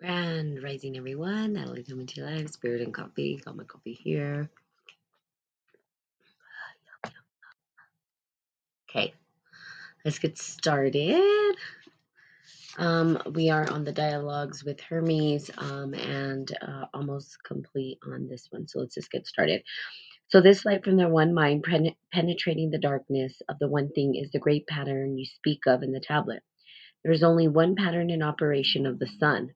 Grand rising, everyone. Natalie coming to you live. Spirit and coffee. Got my coffee here. Okay, let's get started. Um, we are on the dialogues with Hermes um, and uh, almost complete on this one. So let's just get started. So, this light from the one mind pen- penetrating the darkness of the one thing is the great pattern you speak of in the tablet. There is only one pattern in operation of the sun.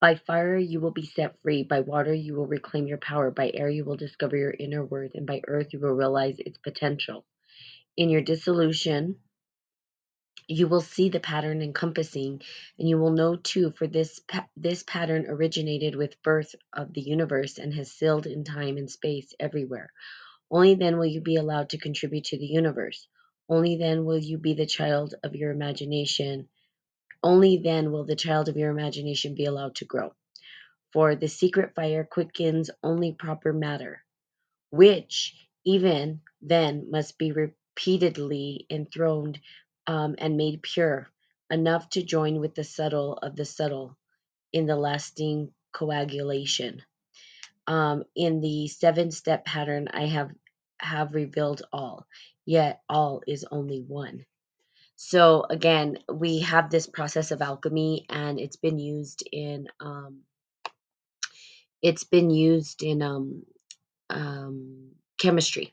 By fire you will be set free, by water you will reclaim your power, by air you will discover your inner worth, and by earth you will realize its potential. In your dissolution, you will see the pattern encompassing, and you will know too, for this pa- this pattern originated with birth of the universe and has sealed in time and space everywhere. Only then will you be allowed to contribute to the universe. Only then will you be the child of your imagination. Only then will the child of your imagination be allowed to grow. For the secret fire quickens only proper matter, which even then must be repeatedly enthroned um, and made pure, enough to join with the subtle of the subtle in the lasting coagulation. Um, in the seven step pattern, I have have revealed all, yet all is only one. So again, we have this process of alchemy, and it's been used in um, it's been used in um, um, chemistry.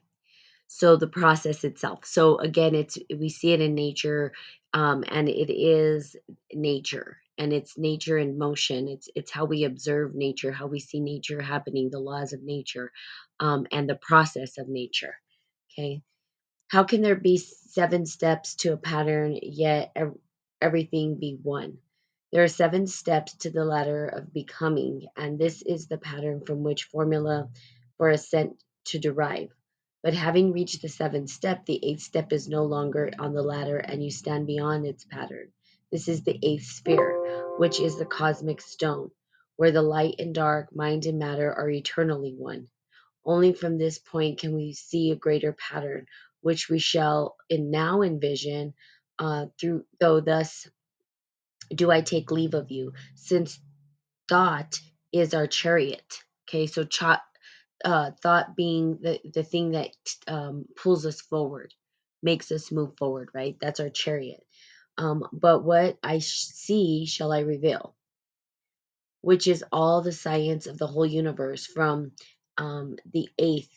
So the process itself. So again, it's we see it in nature, um, and it is nature, and it's nature in motion. It's it's how we observe nature, how we see nature happening, the laws of nature, um, and the process of nature. Okay, how can there be seven steps to a pattern, yet ev- everything be one? There are seven steps to the ladder of becoming, and this is the pattern from which formula for ascent to derive. But having reached the seventh step, the eighth step is no longer on the ladder, and you stand beyond its pattern. This is the eighth sphere, which is the cosmic stone, where the light and dark, mind and matter are eternally one. Only from this point can we see a greater pattern, which we shall in now envision uh, through. Though thus do I take leave of you, since thought is our chariot. Okay, so cha- uh, thought being the the thing that um, pulls us forward, makes us move forward. Right, that's our chariot. Um, but what I sh- see shall I reveal, which is all the science of the whole universe, from um, the eighth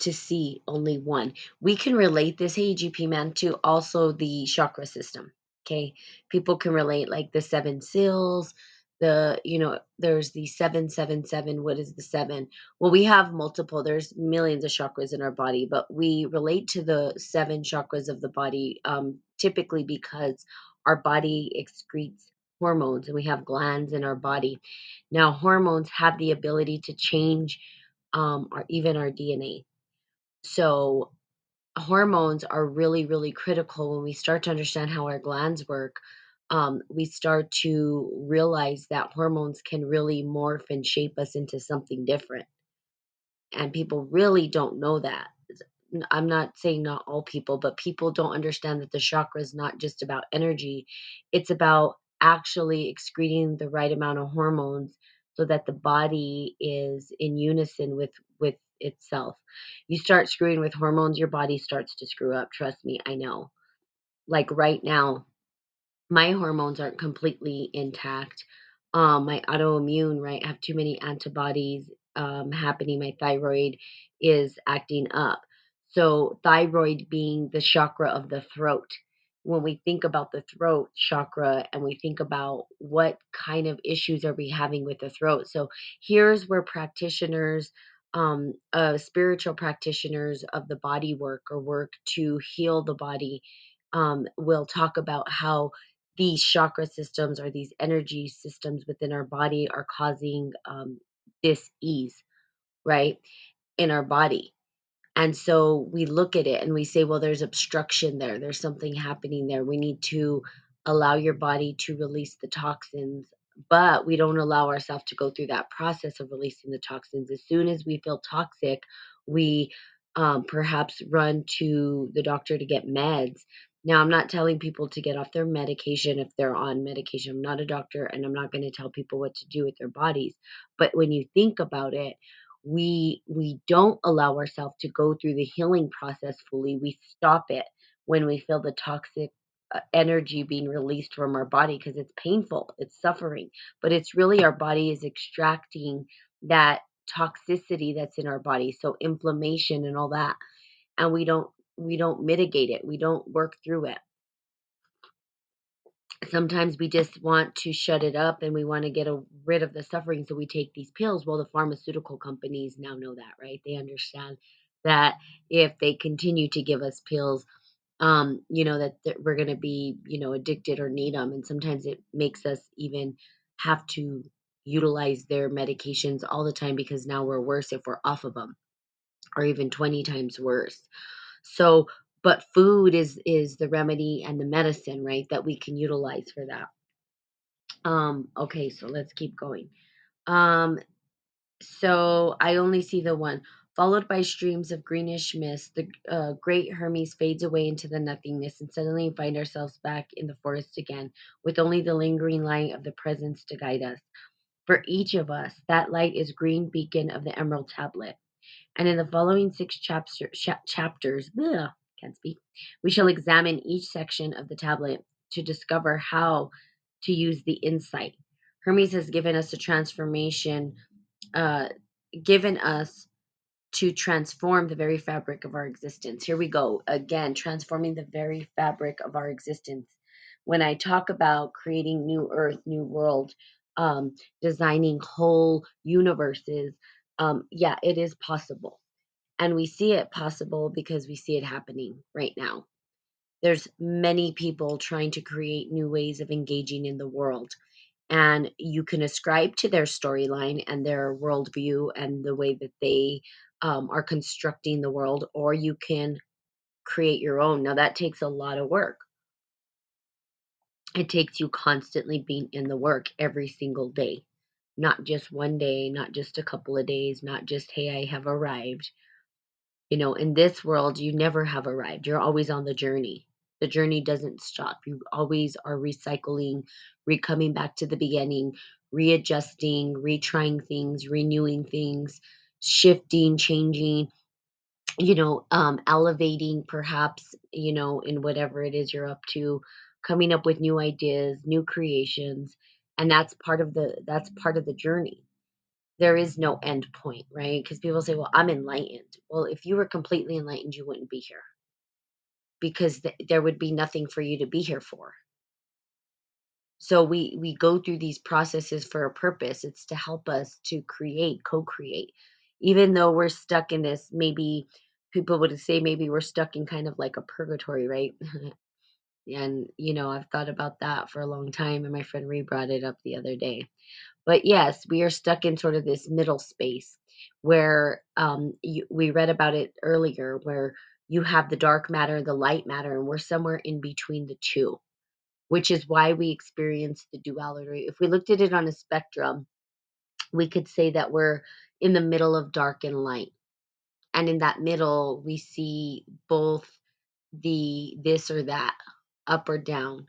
to see only one. We can relate this AGP man to also the chakra system. Okay. People can relate like the seven seals, the, you know, there's the 777. What is the seven? Well, we have multiple, there's millions of chakras in our body, but we relate to the seven chakras of the body um, typically because our body excretes hormones and we have glands in our body. Now, hormones have the ability to change um, our, even our DNA so hormones are really, really critical when we start to understand how our glands work. Um, we start to realize that hormones can really morph and shape us into something different. And people really don't know that. I'm not saying not all people, but people don't understand that the chakra is not just about energy, it's about actually excreting the right amount of hormones so that the body is in unison with with itself. You start screwing with hormones, your body starts to screw up. Trust me, I know. Like right now, my hormones aren't completely intact. Um, my autoimmune, right, I have too many antibodies um, happening. My thyroid is acting up. So, thyroid being the chakra of the throat. When we think about the throat chakra and we think about what kind of issues are we having with the throat. So, here's where practitioners, um, uh, spiritual practitioners of the body work or work to heal the body um, will talk about how these chakra systems or these energy systems within our body are causing um, this ease, right, in our body. And so we look at it and we say, well, there's obstruction there. There's something happening there. We need to allow your body to release the toxins, but we don't allow ourselves to go through that process of releasing the toxins. As soon as we feel toxic, we um, perhaps run to the doctor to get meds Now, I'm not telling people to get off their medication if they're on medication. I'm not a doctor and I'm not going to tell people what to do with their bodies. But when you think about it, we we don't allow ourselves to go through the healing process fully. We stop it when we feel the toxic Uh, energy being released from our body because it's painful, it's suffering, but it's really our body is extracting that toxicity that's in our body, so inflammation and all that and we don't we don't mitigate it we don't work through it. Sometimes we just want to shut it up and we want to get a, rid of the suffering so we take these pills. Well the pharmaceutical companies now know that right? They understand that if they continue to give us pills um you know that, that we're going to be you know addicted or need them and sometimes it makes us even have to utilize their medications all the time because now we're worse if we're off of them or even 20 times worse so, but food is is the remedy and the medicine, right, that we can utilize for that. Um, okay, so let's keep going. Um, so I only see the one, followed by streams of greenish mist. The uh, great Hermes fades away into the nothingness, and suddenly we find ourselves back in the forest again, with only the lingering light of the presence to guide us. For each of us, that light is green beacon of the emerald tablet. And in the following six chapter, chapters, ugh, can't speak, we shall examine each section of the tablet to discover how to use the insight. Hermes has given us a transformation, uh, given us to transform the very fabric of our existence. Here we go again, transforming the very fabric of our existence. When I talk about creating new earth, new world, um, designing whole universes, um, yeah, it is possible. And we see it possible because we see it happening right now. There's many people trying to create new ways of engaging in the world. And you can ascribe to their storyline and their worldview and the way that they um, are constructing the world, or you can create your own. Now, that takes a lot of work. It takes you constantly being in the work every single day not just one day, not just a couple of days, not just, hey, I have arrived. You know, in this world, you never have arrived. You're always on the journey. The journey doesn't stop. You always are recycling, re coming back to the beginning, readjusting, retrying things, renewing things, shifting, changing, you know, um, elevating perhaps, you know, in whatever it is you're up to, coming up with new ideas, new creations. And that's part of the that's part of the journey there is no end point, right? Because people say, well, I'm enlightened. Well, if you were completely enlightened, you wouldn't be here because th- there would be nothing for you to be here for. So we we go through these processes for a purpose. It's to help us to create, co-create. Even though we're stuck in this, maybe people would say maybe we're stuck in kind of like a purgatory, right? and you know, I've thought about that for a long time, and my friend re brought it up the other day. But yes, we are stuck in sort of this middle space where um, you, we read about it earlier, where you have the dark matter, the light matter, and we're somewhere in between the two, which is why we experience the duality. If we looked at it on a spectrum, we could say that we're in the middle of dark and light. And in that middle, we see both the this or that, up or down,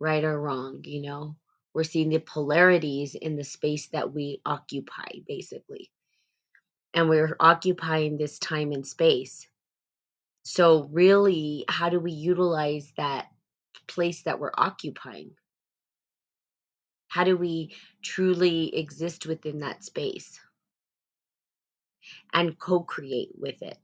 right or wrong, you know? We're seeing the polarities in the space that we occupy, basically. And we're occupying this time and space. So, really, how do we utilize that place that we're occupying? How do we truly exist within that space and co create with it?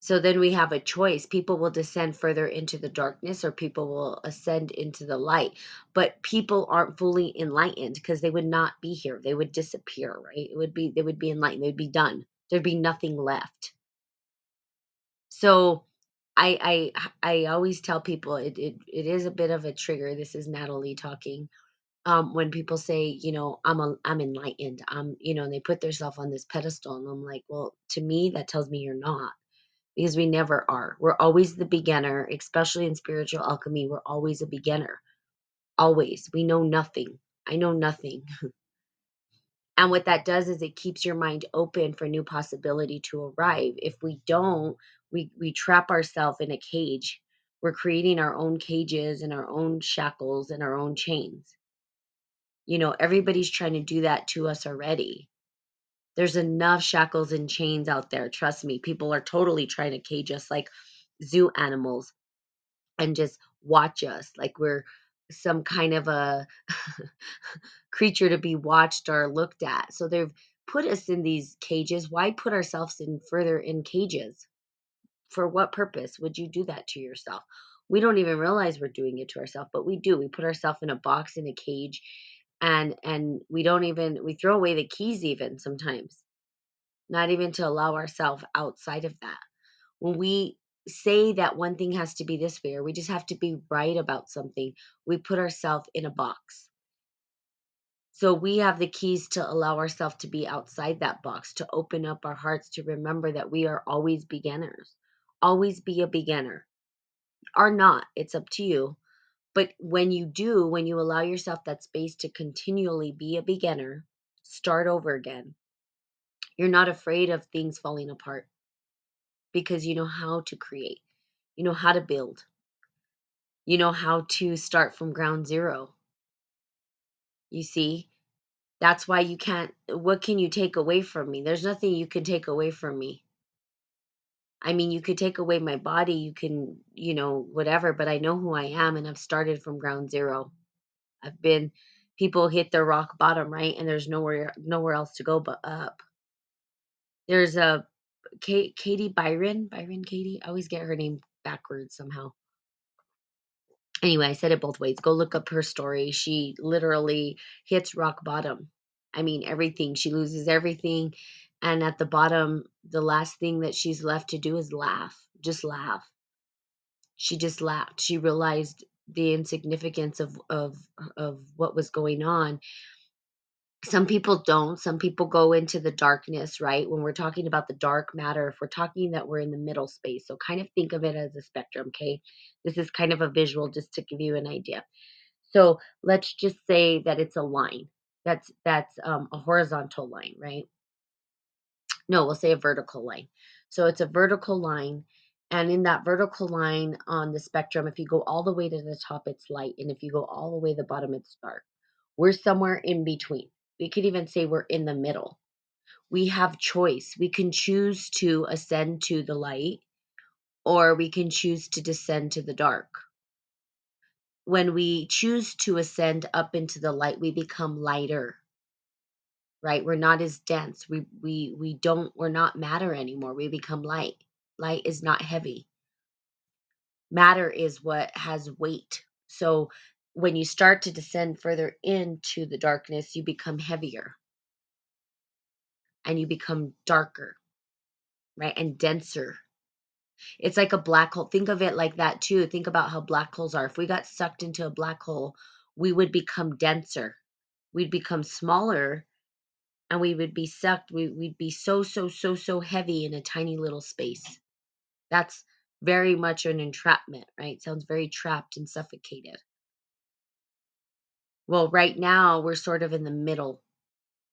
So then we have a choice. People will descend further into the darkness or people will ascend into the light. But people aren't fully enlightened because they would not be here. They would disappear, right? It would be they would be enlightened. They'd be done. There'd be nothing left. So I I I always tell people it it, it is a bit of a trigger. This is Natalie talking. Um, when people say, you know, I'm a, I'm enlightened, I'm, you know, and they put themselves on this pedestal, and I'm like, well, to me, that tells me you're not because we never are. We're always the beginner, especially in spiritual alchemy. We're always a beginner. Always. We know nothing. I know nothing. and what that does is it keeps your mind open for new possibility to arrive. If we don't, we we trap ourselves in a cage We're creating our own cages and our own shackles and our own chains. You know, everybody's trying to do that to us already. There's enough shackles and chains out there. Trust me, people are totally trying to cage us like zoo animals and just watch us like we're some kind of a creature to be watched or looked at. So they've put us in these cages. Why put ourselves in further in cages? For what purpose would you do that to yourself? We don't even realize we're doing it to ourselves, but we do. We put ourselves in a box in a cage and and we don't even we throw away the keys even sometimes. Not even to allow ourselves outside of that. When we say that one thing has to be this way or we just have to be right about something, we put ourselves in a box. So we have the keys to allow ourselves to be outside that box, to open up our hearts, to remember that we are always beginners. Always be a beginner. Or not, it's up to you. But when you do, when you allow yourself that space to continually be a beginner, start over again, you're not afraid of things falling apart because you know how to create, you know how to build, you know how to start from ground zero. You see, that's why you can't. What can you take away from me? There's nothing you can take away from me. I mean, you could take away my body, you can, you know, whatever, but I know who I am and I've started from ground zero. I've been people hit their rock bottom, right? And there's nowhere nowhere else to go but up. There's a Kate, Katie Byron, Byron Katie. I always get her name backwards somehow. Anyway, I said it both ways. Go look up her story. She literally hits rock bottom. I mean, everything. She loses everything. And at the bottom, the last thing that she's left to do is laugh. Just laugh. She just laughed. She realized the insignificance of of of what was going on some people don't some people go into the darkness right when we're talking about the dark matter if we're talking that we're in the middle space so kind of think of it as a spectrum okay this is kind of a visual just to give you an idea so let's just say that it's a line that's that's um, a horizontal line right no we'll say a vertical line so it's a vertical line and in that vertical line on the spectrum if you go all the way to the top it's light and if you go all the way to the bottom it's dark we're somewhere in between we could even say we're in the middle. We have choice. We can choose to ascend to the light or we can choose to descend to the dark. When we choose to ascend up into the light, we become lighter. Right? We're not as dense. We we we don't we're not matter anymore. We become light. Light is not heavy. Matter is what has weight. So when you start to descend further into the darkness, you become heavier and you become darker, right? And denser. It's like a black hole. Think of it like that too. Think about how black holes are. If we got sucked into a black hole, we would become denser. We'd become smaller and we would be sucked. We, we'd be so, so, so, so heavy in a tiny little space. That's very much an entrapment, right? Sounds very trapped and suffocated. Well, right now we're sort of in the middle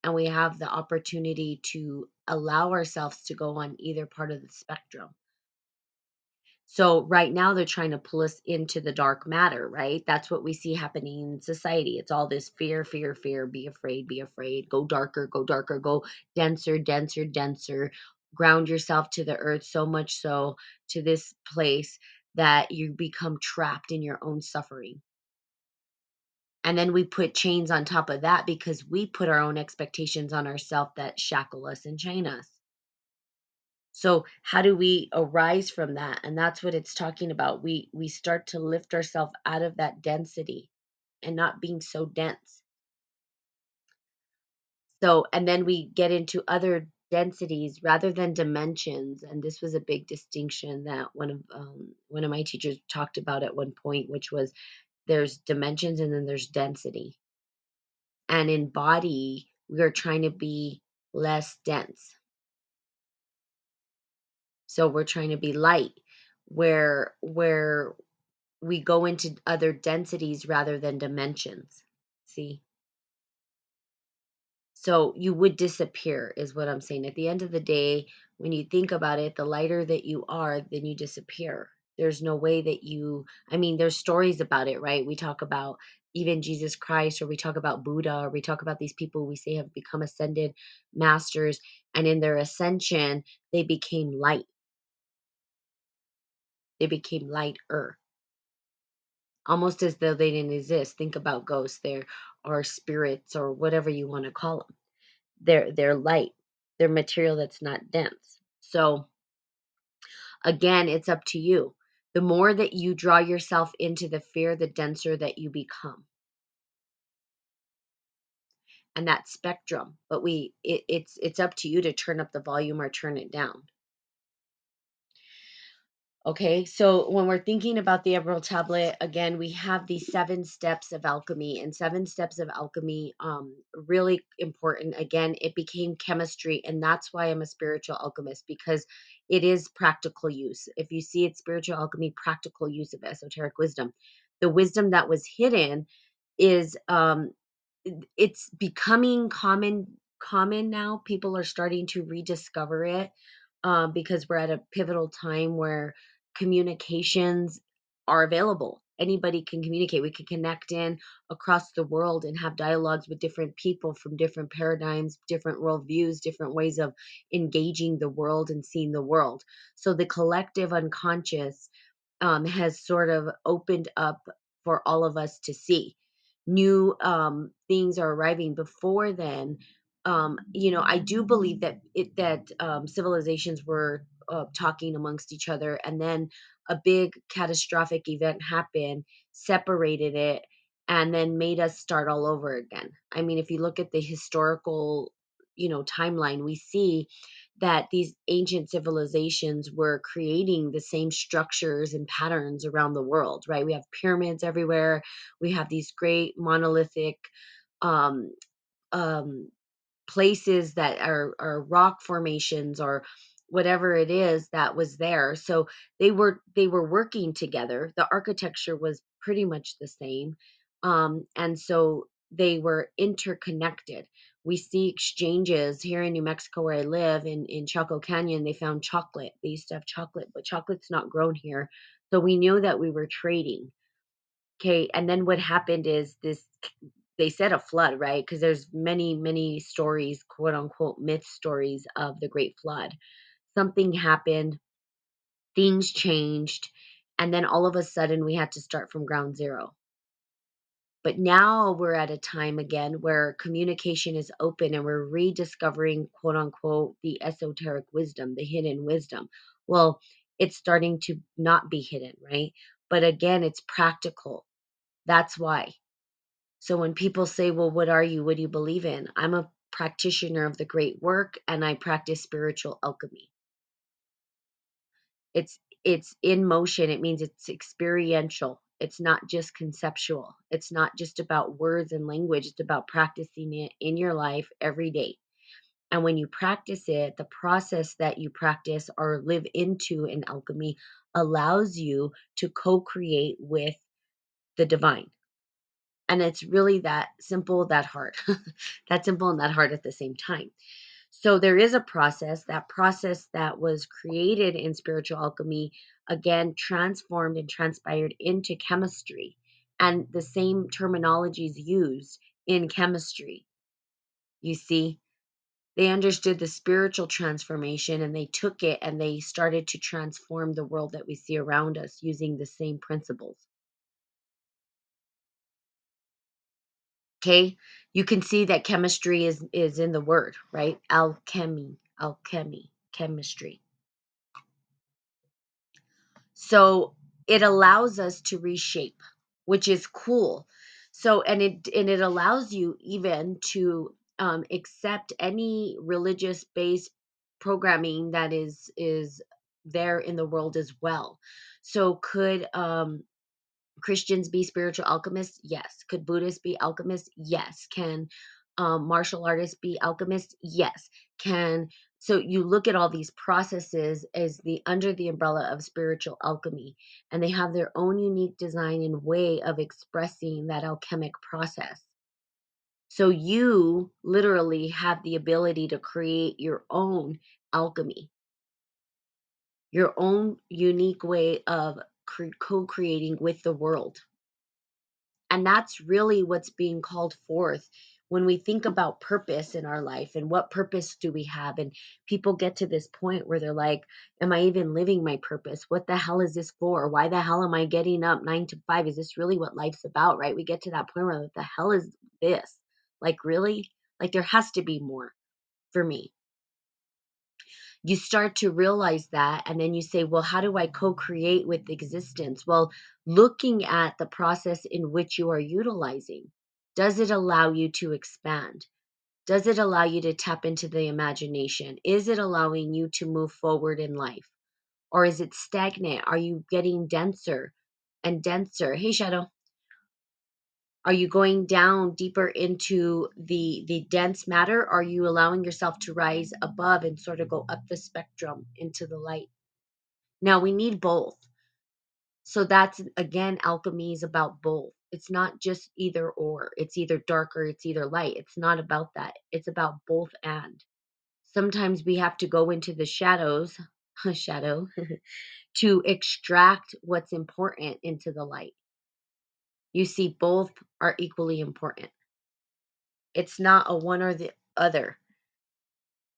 and we have the opportunity to allow ourselves to go on either part of the spectrum. So right now they're trying to pull us into the dark matter, right? That's what we see happening in society. It's all this fear, fear, fear, be afraid, be afraid, go darker, go darker, go denser, denser, denser, ground yourself to the earth so much so to this place that you become trapped in your own suffering. And then we put chains on top of that because we put our own expectations on ourselves that shackle us and chain us. So how do we arise from that? And that's what it's talking about. We we start to lift ourselves out of that density and not being so dense. So and then we get into other densities rather than dimensions and this was a big distinction that one of um, one of my teachers talked about at one point which was there's dimensions and then there's density. And in body, we are trying to be less dense. So we're trying to be light where where we go into other densities rather than dimensions. See? So you would disappear is what I'm saying. At the end of the day, when you think about it, the lighter that you are, then you disappear There's no way that you, I mean, there's stories about it, right? We talk about even Jesus Christ, or we talk about Buddha, or we talk about these people we say have become ascended masters, and in their ascension, they became light. They became lighter, almost as though they didn't exist. Think about ghosts, there or spirits, or whatever you want to call them. They're they're light. They're material that's not dense. So Again, it's up to you. The more that you draw yourself into the fear, the denser that you become. And that spectrum, but we it, it's it's up to you to turn up the volume or turn it down. Okay, so when we're thinking about the Emerald Tablet, again, we have these seven steps of alchemy, and seven steps of alchemy, um, really important. Again, it became chemistry, and that's why I'm a spiritual alchemist because it is practical use. If you see it, spiritual alchemy, practical use of esoteric wisdom. The wisdom that was hidden is um, it's becoming common common now. People are starting to rediscover it um, because we're at a pivotal time where communications are available. Anybody can communicate. We can connect in across the world and have dialogues with different people from different paradigms, different worldviews, different ways of engaging the world and seeing the world. So the collective unconscious um, has sort of opened up for all of us to see. New um, things are arriving. Before then, um, you know, I do believe that it that um, civilizations were uh, talking amongst each other, and then a big catastrophic event happened, separated it, and then made us start all over again. I mean, if you look at the historical, you know, timeline, we see that these ancient civilizations were creating the same structures and patterns around the world, right? We have pyramids everywhere. We have these great monolithic um, um, places that are, are rock formations or whatever it is that was there. So they were they were working together. The architecture was pretty much the same um, and so they were interconnected. We see exchanges here in new mexico where i live in in chaco canyon they found chocolate. They used to have chocolate but chocolate's not grown here. So we knew that we were trading. Okay and then what happened is this they said a flood, right? Because there's many, many stories, quote unquote, myth stories of the Great Flood. Something happened, things changed, and then all of a sudden we had to start from ground zero. But now we're at a time again where communication is open and we're rediscovering, quote unquote, the esoteric wisdom, the hidden wisdom. Well, it's starting to not be hidden, right? But again, it's practical. That's why. So when people say, Well, what are you? What do you believe in? I'm a practitioner of the great work and I practice spiritual alchemy. It's it's in motion. It means it's experiential. It's not just conceptual. It's not just about words and language. It's about practicing it in your life every day. And when you practice it, the process that you practice or live into in alchemy allows you to co create with the divine and it's really that simple, that hard. that simple and that hard at the same time. So there is a process, that process that was created in spiritual alchemy, again, transformed and transpired into chemistry. And the same terminology is used in chemistry. You see, they understood the spiritual transformation and they took it and they started to transform the world that we see around us using the same principles. Okay, you can see that chemistry is is in the word, right? Alchemy, alchemy, chemistry. So it allows us to reshape, which is cool. So and it and it allows you even to um, accept any religious based programming that is is there in the world as well. So could um, Christians be spiritual alchemists? Yes. Could Buddhists be alchemists? Yes. Can um, martial artists be alchemists? Yes. Can so you look at all these processes as the under the umbrella of spiritual alchemy, and they have their own unique design and way of expressing that alchemic process. So you literally have the ability to create your own alchemy. your own unique way of co creating with the world. And that's really what's being called forth when we think about purpose in our life and what purpose do we have. And people get to this point where they're like, Am I even living my purpose? What the hell is this for? Why the hell am I getting up nine to five? Is this really what life's about? Right? We get to that point where, the hell is this? Like, really? Like, there has to be more for me you start to realize that and then you say well how do i co-create with existence? Well looking at the process in which you are utilizing does it allow you to expand? Does it allow you to tap into the imagination? Is it allowing you to move forward in life? Or is it stagnant? Are you getting denser and denser? Hey shadow are you going down deeper into the the dense matter? Are you allowing yourself to rise above and sort of go up the spectrum into the light? Now we need both. So that's again alchemy is about both. It's not just either or. It's either dark or it's either light. It's not about that. It's about both and. Sometimes we have to go into the shadows a shadow to extract what's important into the light you see both are equally important It's not a one or the other.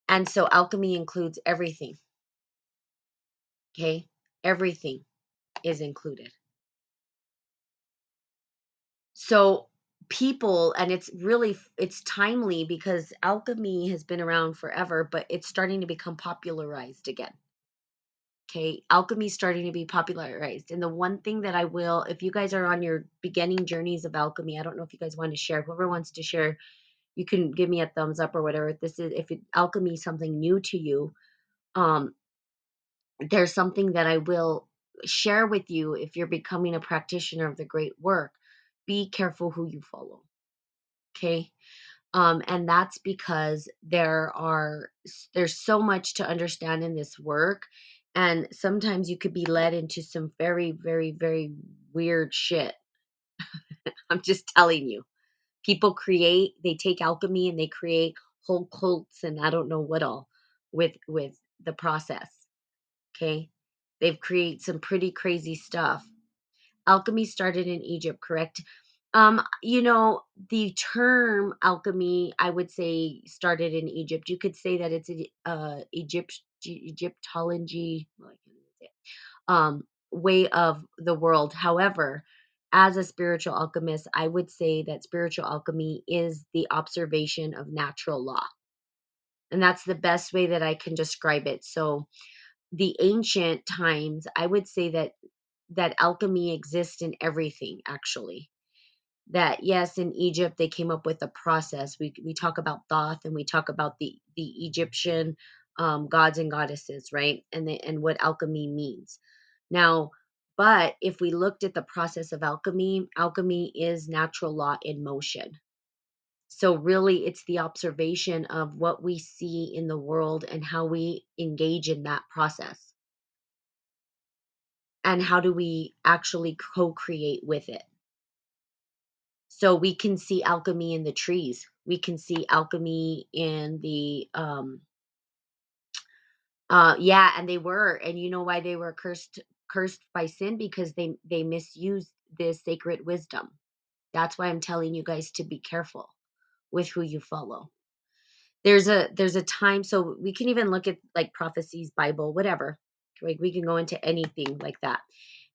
And so alchemy includes everything. Okay? Everything is included. So people and it's really it's timely because alchemy has been around forever but it's starting to become popularized again okay alchemy starting to be popularized and the one thing that i will if you guys are on your beginning journeys of alchemy i don't know if you guys want to share whoever wants to share you can give me a thumbs up or whatever. If this is if it, alchemy is something new to you, um, there's something that I will share with you if you're becoming a practitioner of the great work. Be careful who you follow. Okay. Um, and that's because there are there's so much to understand in this work and sometimes you could be led into some very very very weird shit. I'm just telling you. People create they take alchemy and they create whole cults and i don't know what all with with the process okay? They've created some pretty crazy stuff. Alchemy started in egypt correct? Um you know the term alchemy i would say started in egypt. You could say that it's a uh egypt egyptology um way of the world however as a spiritual alchemist, I would say that spiritual alchemy is the observation of natural law. And that's the best way that I can describe it. So, the ancient times, I would say that that alchemy exists in everything actually. That yes, in Egypt they came up with a process. We we talk about Thoth and we talk about the the Egyptian um, gods and goddesses, right? And the, and what alchemy means. Now, but if we looked at the process of alchemy, alchemy is natural law in motion. So, really, it's the observation of what we see in the world and how we engage in that process. And how do we actually co create with it? So, we can see alchemy in the trees, we can see alchemy in the um, uh yeah and they were and you know why they were cursed cursed by sin? Because they they misused this sacred wisdom. That's why i'm telling you guys to be careful with who you follow. There's a there's a time so we can even look at like prophecies bible whatever. Like we can go into anything like that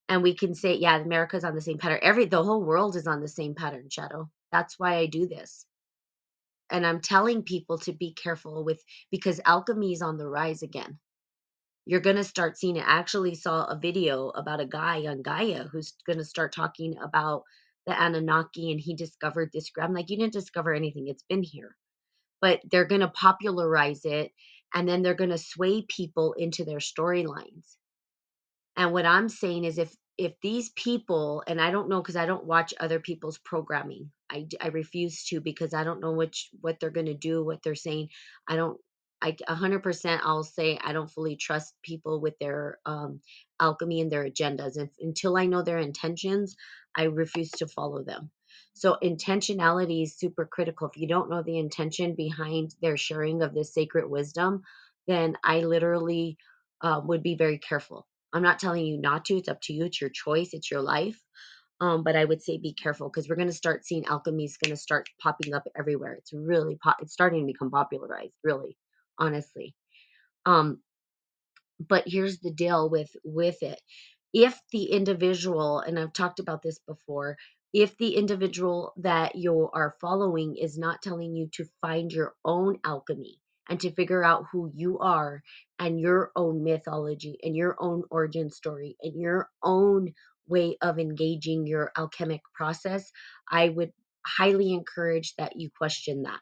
and we can say yeah america's on the same pattern. Every the whole world is on the same pattern shadow. That's why i do this and i'm telling people to be careful with because alchemy is on the rise again you're going to start seeing it. I actually saw a video about a guy on Gaia who's going to start talking about the Anunnaki and he discovered this. I'm like, you didn't discover anything, it's been here. But they're going to popularize it and then they're going to sway people into their storylines. And what I'm saying is if if these people and I don't know cuz I don't watch other people's programming. I I refuse to because I don't know which what they're going to do, what they're saying. I don't I 100% I'll say I don't fully trust people with their um, alchemy and their agendas. If, until I know their intentions, I refuse to follow them. So intentionality is super critical. If you don't know the intention behind their sharing of this sacred wisdom, then I literally uh, would be very careful. I'm not telling you not to. It's up to you. It's your choice. It's your life. Um, but I would say be careful because we're going to start seeing alchemy is going to start popping up everywhere. It's really pop. It's starting to become popularized. Really, honestly. Um, but here's the deal with with it if the individual and i've talked about this before if the individual that you are following is not telling you to find your own alchemy and to figure out who you are and your own mythology and your own origin story and your own way of engaging your alchemic process i would highly encourage that you question that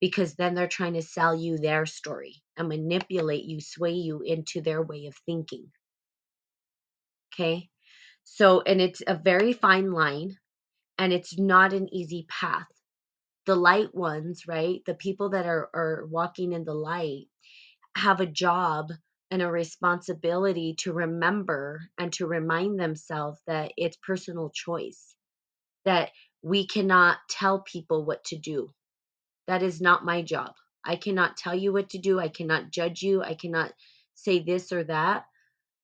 because then they're trying to sell you their story and manipulate you, sway you into their way of thinking. Okay. So, and it's a very fine line and it's not an easy path. The light ones, right? The people that are, are walking in the light have a job and a responsibility to remember and to remind themselves that it's personal choice, that we cannot tell people what to do That is not my job. I cannot tell you what to do. I cannot judge you. I cannot say this or that.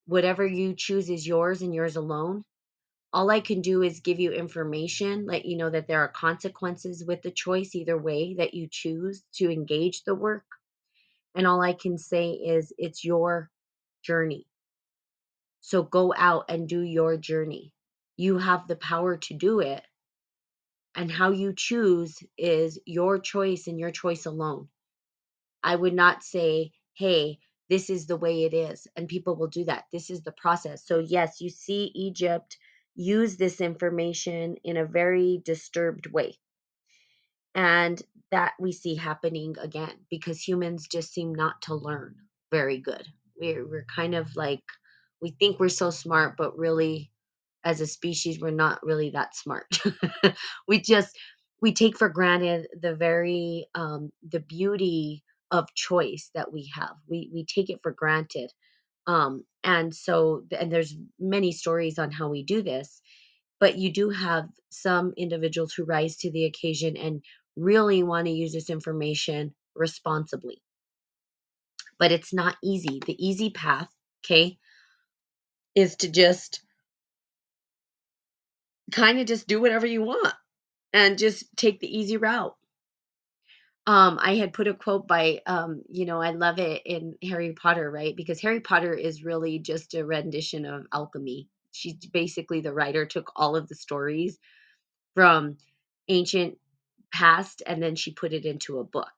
Whatever you choose is yours and yours alone. All I can do is give you information, let you know that there are consequences with the choice, either way that you choose to engage the work. And all I can say is it's your journey. So go out and do your journey. You have the power to do it. And how you choose is your choice and your choice alone. I would not say, hey, this is the way it is. And people will do that. This is the process. So, yes, you see Egypt use this information in a very disturbed way. And that we see happening again because humans just seem not to learn very good. We're, we're kind of like, we think we're so smart, but really, as a species, we're not really that smart. we just, we take for granted the very, um, the beauty of choice that we have. We, we take it for granted. Um, and so, and there's many stories on how we do this but you do have some individuals who rise to the occasion and really want to use this information responsibly. But it's not easy. The easy path, okay, is to just kind of just do whatever you want and just take the easy route. Um, I had put a quote by, um, you know, I love it in Harry Potter, right? Because Harry Potter is really just a rendition of alchemy. She's basically the writer took all of the stories from ancient past and then she put it into a book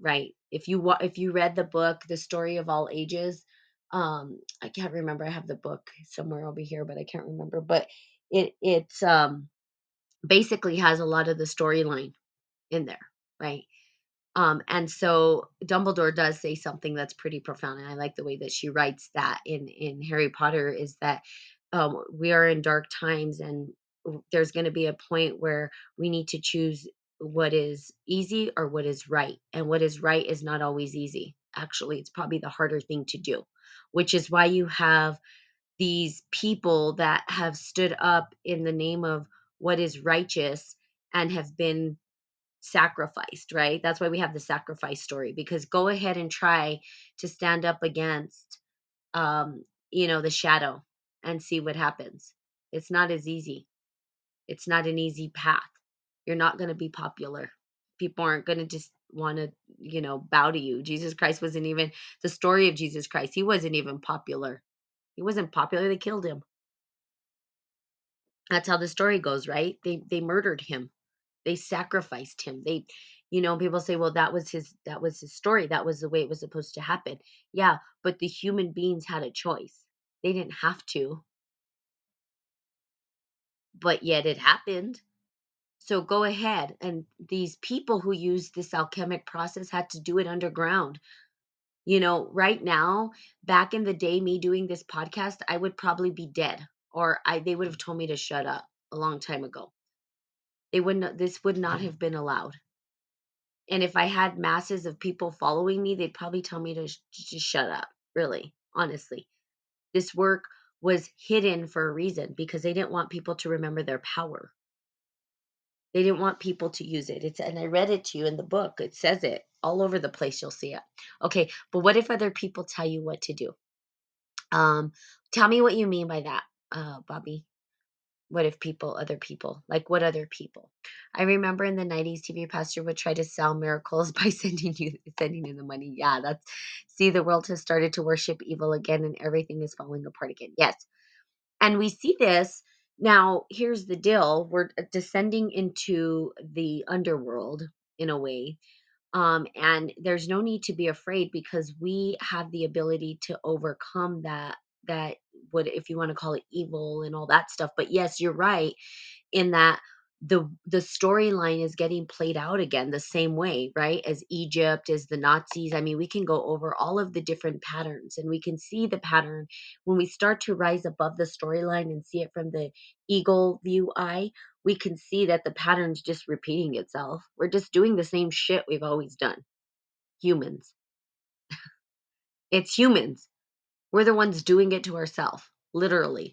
right if you wa- if you read the book the story of all ages um i can't remember i have the book somewhere over here but i can't remember but it it's um basically has a lot of the storyline in there right um and so dumbledore does say something that's pretty profound and i like the way that she writes that in in harry potter is that um we are in dark times and there's going to be a point where we need to choose what is easy or what is right and what is right is not always easy. Actually it's probably the harder thing to do which is why you have these people that have stood up in the name of what is righteous and have been sacrificed, right? That's why we have the sacrifice story because go ahead and try to stand up against um, you know, the shadow and see what happens. It's not as easy. It's not an easy path. You're not going to be popular. People aren't going to just want to, you know, bow to you. Jesus Christ wasn't even the story of Jesus Christ. He wasn't even popular. He wasn't popular. They killed him. That's how the story goes, right? They they murdered him. They sacrificed him. They you know, people say, well, that was his that was his story. That was the way it was supposed to happen. Yeah, but the human beings had a choice. They didn't have to, but yet it happened. So go ahead. And these people who use this alchemic process had to do it underground. You know, right now, back in the day, me doing this podcast, I would probably be dead or I they would have told me to shut up a long time ago They wouldn't this would not have been allowed. And if I had masses of people following me, they'd probably tell me to sh- just shut up, really, honestly. This work was hidden for a reason because they didn't want people to remember their power. They didn't want people to use it. It's and I read it to you in the book. It says it all over the place. You'll see it. Okay, but what if other people tell you what to do? Um, tell me what you mean by that, uh, Bobby. What if people, other people? Like what other people? I remember in the 90s, TV pastor would try to sell miracles by sending you sending you the money. Yeah, that's see, the world has started to worship evil again and everything is falling apart again. Yes. And we see this now. Here's the deal we're descending into the underworld in a way. Um, and there's no need to be afraid because we have the ability to overcome that that would if you want to call it evil and all that stuff but yes you're right in that the the storyline is getting played out again the same way right? As egypt as the nazis i mean we can go over all of the different patterns and we can see the pattern. When we start to rise above the storyline and see it from the eagle view eye we can see that the pattern's just repeating itself. We're just doing the same shit we've always done. Humans. It's humans we're the ones doing it to ourselves literally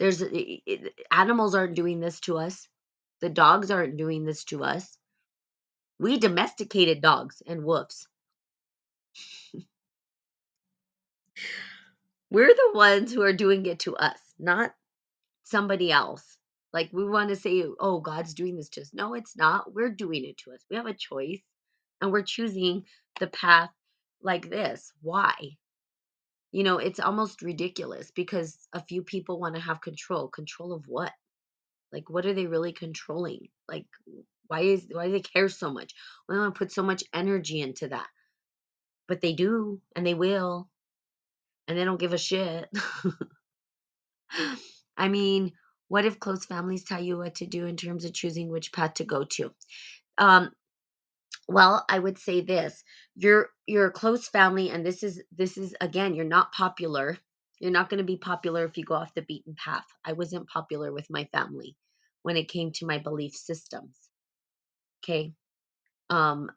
there's i- i- animals aren't doing this to us. The dogs aren't doing this to us. We domesticated dogs and wolves. We're the ones who are doing it to us, not somebody else. Like we want to say, oh, God's doing this to us. No, it's not. We're doing it to us. We have a choice and we're choosing the path like this. Why? You know, it's almost ridiculous because a few people want to have control. Control of what? Like, what are they really controlling? Like, why is why do they care so much? Why do they put so much energy into that? But they do, and they will, and they don't give a shit. I mean, what if close families tell you what to do in terms of choosing which path to go to? Um, well, I would say this: you're you're a close family, and this is this is again, you're not popular. You're not going to be popular if you go off the beaten path. I wasn't popular with my family when it came to my belief systems. Okay. Um,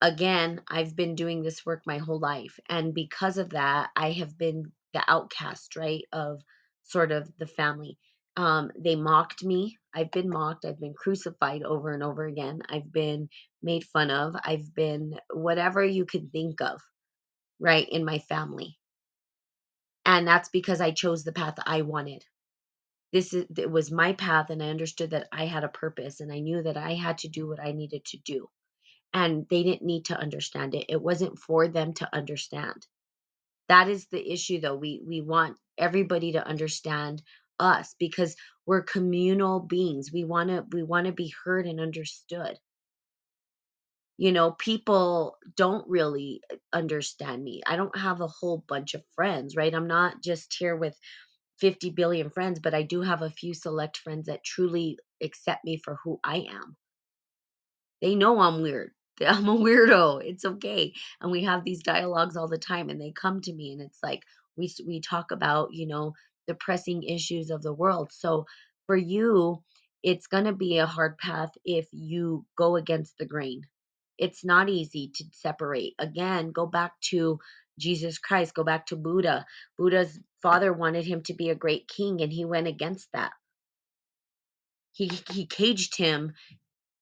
again, I've been doing this work my whole life. And because of that, I have been the outcast, right, of sort of the family. Um, they mocked me. I've been mocked. I've been crucified over and over again. I've been made fun of. I've been whatever you could think of, right, in my family. And that's because I chose the path I wanted. This is it was my path and I understood that I had a purpose and I knew that I had to do what I needed to do and they didn't need to understand it. It wasn't for them to understand. That is the issue though. We we want everybody to understand us because we're communal beings. We want to we want to be heard and understood. You know, people don't really uh, understand me. I don't have a whole bunch of friends, right? I'm not just here with 50 billion friends, but I do have a few select friends that truly accept me for who I am They know I'm weird. I'm a weirdo. It's okay. And we have these dialogues all the time and they come to me and it's like we we talk about, you know, the pressing issues of the world. So for you, it's going to be a hard path if you go against the grain. It's not easy to separate. Again, go back to Jesus Christ, go back to Buddha. Buddha's father wanted him to be a great king and he went against that. He he caged him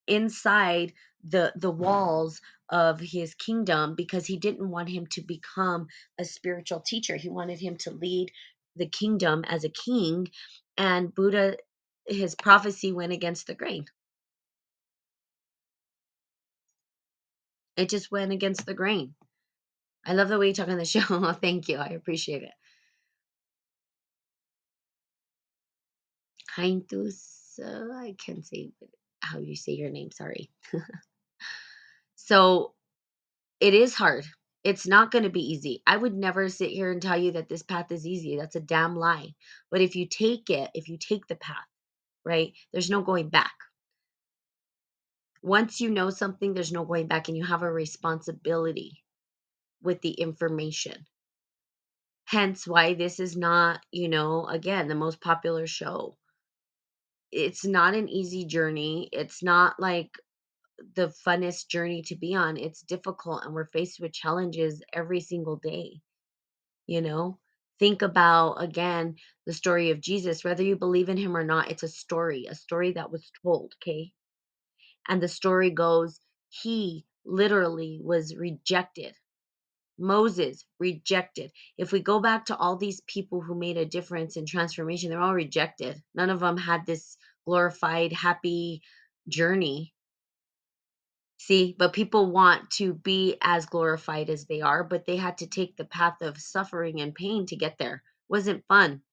inside the the walls of his kingdom because he didn't want him to become a spiritual teacher he wanted him to lead the kingdom as a king and buddha his prophecy went against the grain. It just went against the grain. I love the way you talk on the show. Thank you. I appreciate it. I can't say how you say your name sorry. So It is hard. It's not going to be easy. I would never sit here and tell you that this path is easy. That's a damn lie. But if you take it, if you take the path, right, there's no going back. Once you know something, there's no going back, and you have a responsibility with the information. Hence why this is not, you know, again, the most popular show. It's not an easy journey. It's not like the funnest journey to be on. It's difficult, and we're faced with challenges every single day you know think about again the story of jesus whether you believe in him or not it's a story a story that was told okay and the story goes he literally was rejected Moses rejected. If we go back to all these people who made a difference in transformation, they're all rejected. None of them had this glorified, happy journey. See, but people want to be as glorified as they are, but they had to take the path of suffering and pain to get there. Wasn't fun.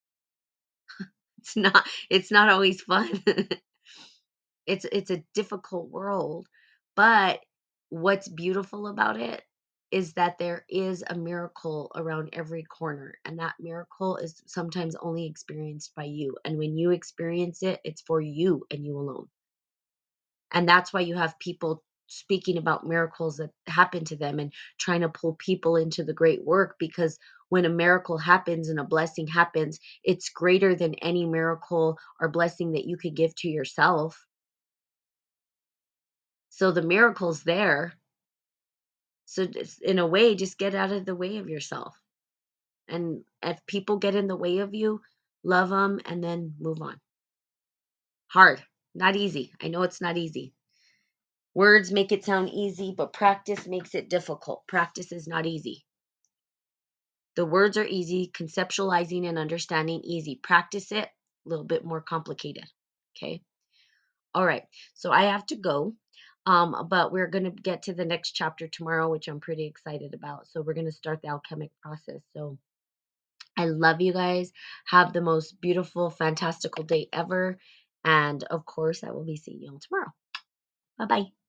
It's not it's not always fun. it's it's a difficult world, but what's beautiful about it is that there is a miracle around every corner and that miracle is sometimes only experienced by you and when you experience it it's for you and you alone and that's why you have people speaking about miracles that happen to them and trying to pull people into the great work because when a miracle happens and a blessing happens it's greater than any miracle or blessing that you could give to yourself so the miracle's there So in a way, just get out of the way of yourself. And if people get in the way of you, love them and then move on. Hard, not easy. I know it's not easy. Words make it sound easy, but practice makes it difficult. Practice is not easy. The words are easy, conceptualizing and understanding easy. Practice it, a little bit more complicated. Okay. All right. So I have to go. Um, but we're going to get to the next chapter tomorrow, which I'm pretty excited about. So we're going to start the alchemic process. So I love you guys. Have the most beautiful, fantastical day ever. And of course, I will be seeing you all tomorrow. Bye bye.